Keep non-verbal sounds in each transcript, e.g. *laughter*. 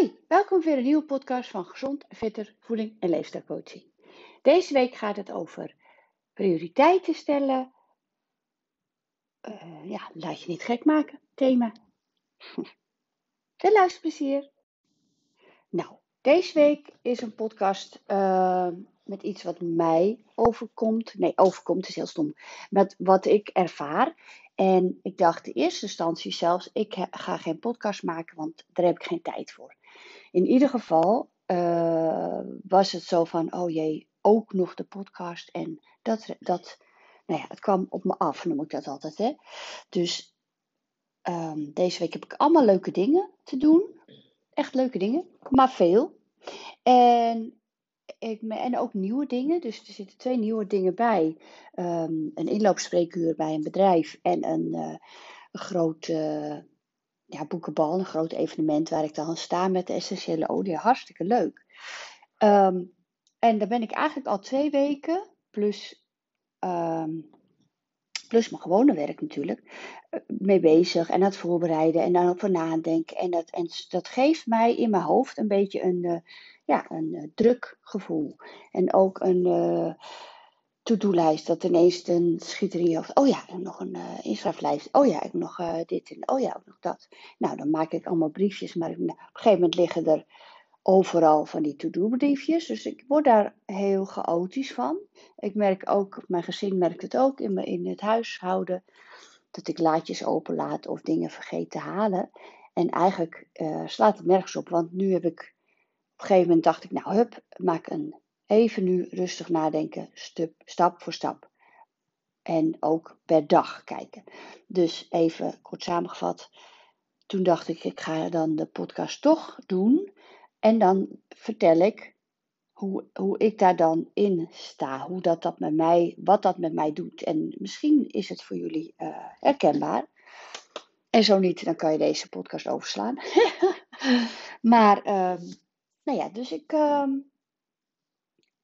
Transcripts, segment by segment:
Hoi, welkom weer een nieuwe podcast van Gezond, Fitter, Voeding en Leefstijlcoaching. Deze week gaat het over prioriteiten stellen. Uh, ja, laat je niet gek maken, thema. *laughs* Veel luisterplezier. Nou, deze week is een podcast uh, met iets wat mij overkomt. Nee, overkomt is heel stom. Met wat ik ervaar. En ik dacht in eerste instantie zelfs, ik ga geen podcast maken, want daar heb ik geen tijd voor. In ieder geval uh, was het zo van, oh jee, ook nog de podcast. En dat, dat nou ja, het kwam op me af, noem ik dat altijd. Hè? Dus um, deze week heb ik allemaal leuke dingen te doen. Echt leuke dingen, maar veel. En, ik, en ook nieuwe dingen. Dus er zitten twee nieuwe dingen bij. Um, een inloopspreekuur bij een bedrijf en een, groot uh, ja, boekenbal, een groot evenement waar ik dan sta met de essentiële olie. Hartstikke leuk. Um, en daar ben ik eigenlijk al twee weken, plus, um, plus mijn gewone werk natuurlijk, eh, mee bezig. En aan het voorbereiden en dan over nadenken. En dat, en dat geeft mij in mijn hoofd een beetje een, uh, ja, een uh, druk gevoel. En ook een to-do-lijst. Dat ineens een schiet er in je hoofd. Oh ja, nog een uh, inschrijflijst. Oh ja, ik nog dit en oh ja, ook nog dat. Nou, dan maak ik allemaal briefjes. Maar op een gegeven moment liggen er overal van die to-do-briefjes. Dus ik word daar heel chaotisch van. Ik merk ook, mijn gezin merkt het ook in, in het huishouden, dat ik laadjes openlaat of dingen vergeet te halen. En eigenlijk uh, slaat het nergens op, want nu heb ik, op een gegeven moment dacht ik, nou hup, maak een, even nu rustig nadenken, stap voor stap. En ook per dag kijken. Dus even kort samengevat. Toen dacht ik, ik ga dan de podcast toch doen. En dan vertel ik hoe, hoe ik daar dan in sta, hoe dat, dat met mij, wat dat met mij doet. En misschien is het voor jullie uh, herkenbaar. En zo niet, dan kan je deze podcast overslaan. *laughs* maar, uh, nou ja, dus ik. Uh,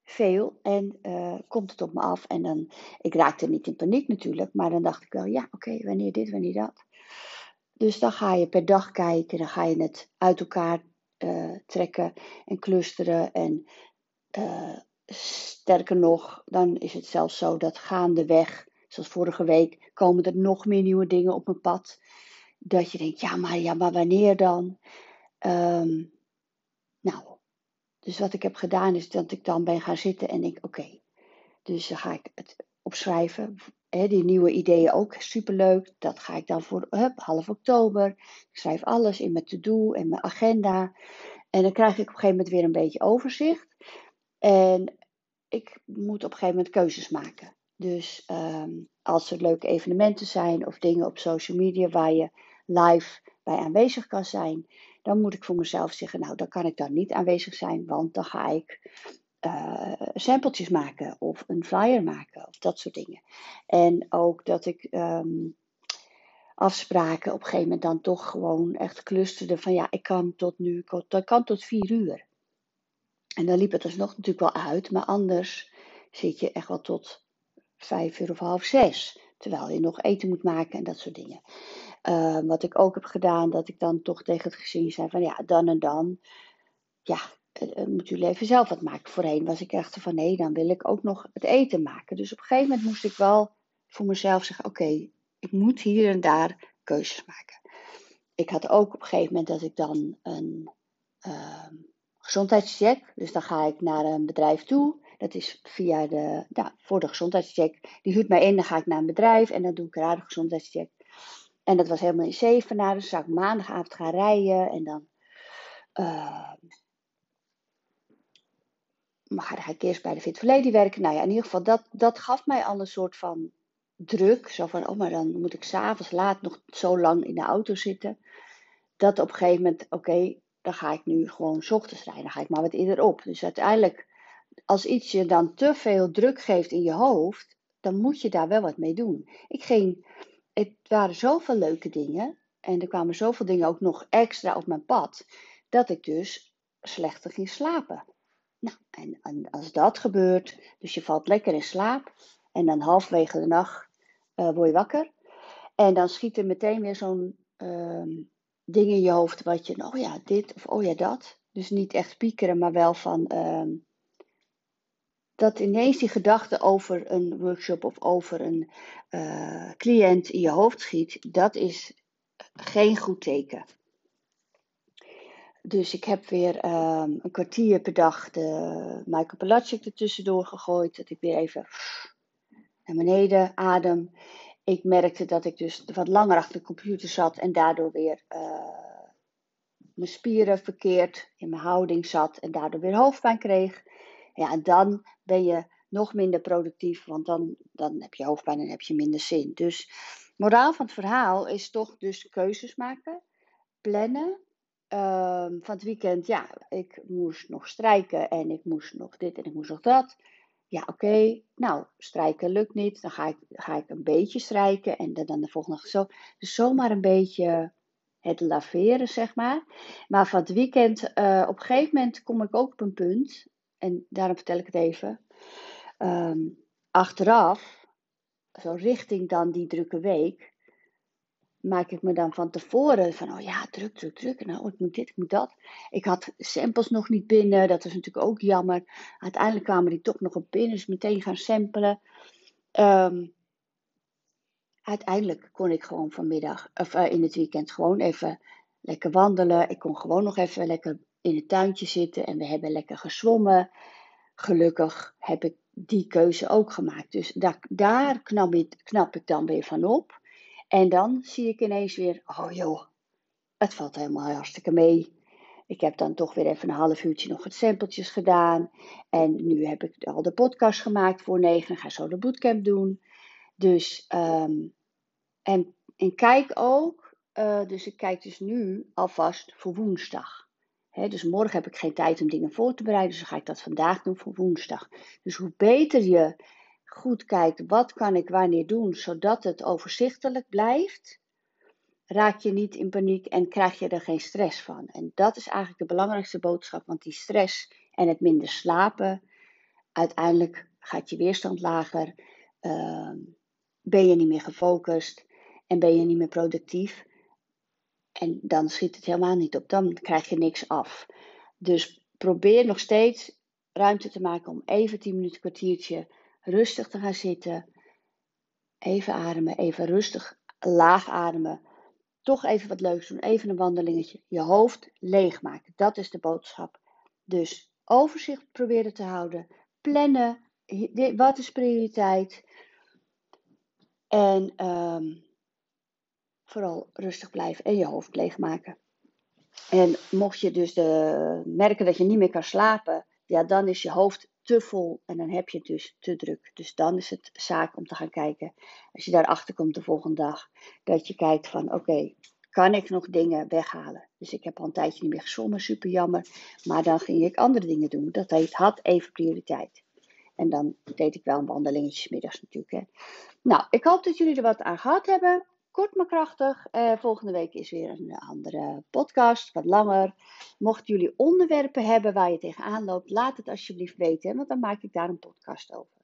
veel en uh, komt het op me af. En dan, ik raakte niet in paniek natuurlijk, maar dan dacht ik wel, ja, oké, wanneer dit, wanneer dat. Dus dan ga je per dag kijken, dan ga je het uit elkaar uh, trekken en clusteren. En uh, sterker nog, dan is het zelfs zo dat gaandeweg, zoals vorige week, komen er nog meer nieuwe dingen op mijn pad. Dat je denkt, ja, maar, ja, maar wanneer dan? Um, nou, dus wat ik heb gedaan is dat ik dan ben gaan zitten en denk, oké, dus dan ga ik het opschrijven. Die nieuwe ideeën ook superleuk. Dat ga ik dan voor hup, half oktober. Ik schrijf alles in mijn to-do en mijn agenda. En dan krijg ik op een gegeven moment weer een beetje overzicht. En ik moet op een gegeven moment keuzes maken. Dus um, als er leuke evenementen zijn of dingen op social media waar je live bij aanwezig kan zijn, dan moet ik voor mezelf zeggen, nou, dan kan ik dan niet aanwezig zijn, want dan ga ik uh, sampletjes maken of een flyer maken of dat soort dingen. En ook dat ik um, afspraken op een gegeven moment dan toch gewoon echt clusterde van ja, ik kan tot nu, ik kan tot vier uur. En dan liep het dus nog natuurlijk wel uit, maar anders zit je echt wel tot vijf uur of half zes. Terwijl je nog eten moet maken en dat soort dingen. Uh, wat ik ook heb gedaan, dat ik dan toch tegen het gezin zei van ja, dan en dan. Ja, uh, moet jullie even zelf wat maken. Voorheen was ik echt van nee, dan wil ik ook nog het eten maken. Dus op een gegeven moment moest ik wel voor mezelf zeggen: oké, ik moet hier en daar keuzes maken. Ik had ook op een gegeven moment dat ik dan een uh, gezondheidscheck, dus dan ga ik naar een bedrijf toe. Dat is via de, ja, voor de gezondheidscheck. Die huurt mij in, dan ga ik naar een bedrijf en dan doe ik daar de gezondheidscheck. En dat was helemaal in Zevenaar, dus zou ik maandagavond gaan rijden en dan. Uh, maar dan ga ik eerst bij de Fit Lady werken. Nou ja, in ieder geval, dat, dat gaf mij al een soort van druk. Zo van, oh, maar dan moet ik s'avonds laat nog zo lang in de auto zitten. Dat op een gegeven moment, oké, dan ga ik nu gewoon s ochtends rijden. Dan ga ik maar wat eerder op. Dus uiteindelijk, als iets je dan te veel druk geeft in je hoofd, dan moet je daar wel wat mee doen. Ik ging, het waren zoveel leuke dingen. En er kwamen zoveel dingen ook nog extra op mijn pad. Dat ik dus slechter ging slapen. Nou, en, als dat gebeurt, dus je valt lekker in slaap en dan halfwege de nacht uh, word je wakker. En dan schiet er meteen weer zo'n uh, dingen in je hoofd wat je, oh ja, dit of oh ja, dat. Dus niet echt piekeren, maar wel van ehm, dat ineens die gedachte over een workshop of over een uh, cliënt in je hoofd schiet, dat is geen goed teken. Dus ik heb weer um, een kwartier per dag de Michael Palachik er tussendoor gegooid. Dat ik weer even naar beneden adem. Ik merkte dat ik dus wat langer achter de computer zat en daardoor weer uh, mijn spieren verkeerd in mijn houding zat en daardoor weer hoofdpijn kreeg. Ja, en dan ben je nog minder productief, want dan, dan heb je hoofdpijn en heb je minder zin. Dus moraal van het verhaal is toch dus keuzes maken, plannen. Um, van het weekend, ja, ik moest nog strijken en ik moest nog dit en ik moest nog dat. Ja, oké, nou, strijken lukt niet. Dan ga ik, ga ik een beetje strijken en dan, dan de volgende dag zo. Dus zomaar een beetje het laveren, zeg maar. Maar van het weekend, uh, op een gegeven moment kom ik ook op een punt. En daarom vertel ik het even. Um, achteraf, zo richting dan die drukke week, maak ik me dan van tevoren van, oh ja, druk, druk, druk. Nou, ik moet dit, ik moet dat. Ik had samples nog niet binnen, dat is natuurlijk ook jammer. Uiteindelijk kwamen die toch nog op binnen, dus meteen gaan samplen. Um, uiteindelijk kon ik gewoon vanmiddag, of uh, in het weekend, gewoon even lekker wandelen. Ik kon gewoon nog even lekker in het tuintje zitten en we hebben lekker gezwommen. Gelukkig heb ik die keuze ook gemaakt. Dus daar, daar knap, ik, knap ik dan weer van op. En dan zie ik ineens weer, oh joh, het valt helemaal hartstikke mee. Ik heb dan toch weer even een half uurtje nog wat sampletjes gedaan. En nu heb ik al de podcast gemaakt voor negen. Ik ga zo de bootcamp doen. Dus, um, en, en kijk ook, uh, dus ik kijk dus nu alvast voor woensdag. Dus morgen heb ik geen tijd om dingen voor te bereiden, dus ga ik dat vandaag doen voor woensdag. Dus hoe beter je goed kijkt, wat kan ik wanneer doen, zodat het overzichtelijk blijft, raak je niet in paniek en krijg je er geen stress van. En dat is eigenlijk de belangrijkste boodschap, want die stress en het minder slapen, uiteindelijk gaat je weerstand lager, uh, ben je niet meer gefocust en ben je niet meer productief. En dan schiet het helemaal niet op, dan krijg je niks af. Dus probeer nog steeds ruimte te maken om even 10 minuten, kwartiertje rustig te gaan zitten. Even ademen, even rustig laag ademen. Toch even wat leuks doen, even een wandelingetje. Je hoofd leegmaken, dat is de boodschap. Dus overzicht proberen te houden, plannen, wat is prioriteit. En um, vooral rustig blijven en je hoofd leegmaken. En mocht je dus de, merken dat je niet meer kan slapen, ja, dan is je hoofd te vol en dan heb je het dus te druk. Dus dan is het zaak om te gaan kijken, als je daarachter komt de volgende dag, dat je kijkt van oké, kan ik nog dingen weghalen? Dus ik heb al een tijdje niet meer gezongen, super jammer. Maar dan ging ik andere dingen doen. Dat heet, had even prioriteit. En dan deed ik wel een wandelingetje middags natuurlijk. Hè. Nou, ik hoop dat jullie er wat aan gehad hebben kort maar krachtig. Uh, volgende week is weer een andere podcast, wat langer. Mochten jullie onderwerpen hebben waar je tegenaan loopt, laat het alsjeblieft weten, want dan maak ik daar een podcast over.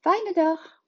Fijne dag!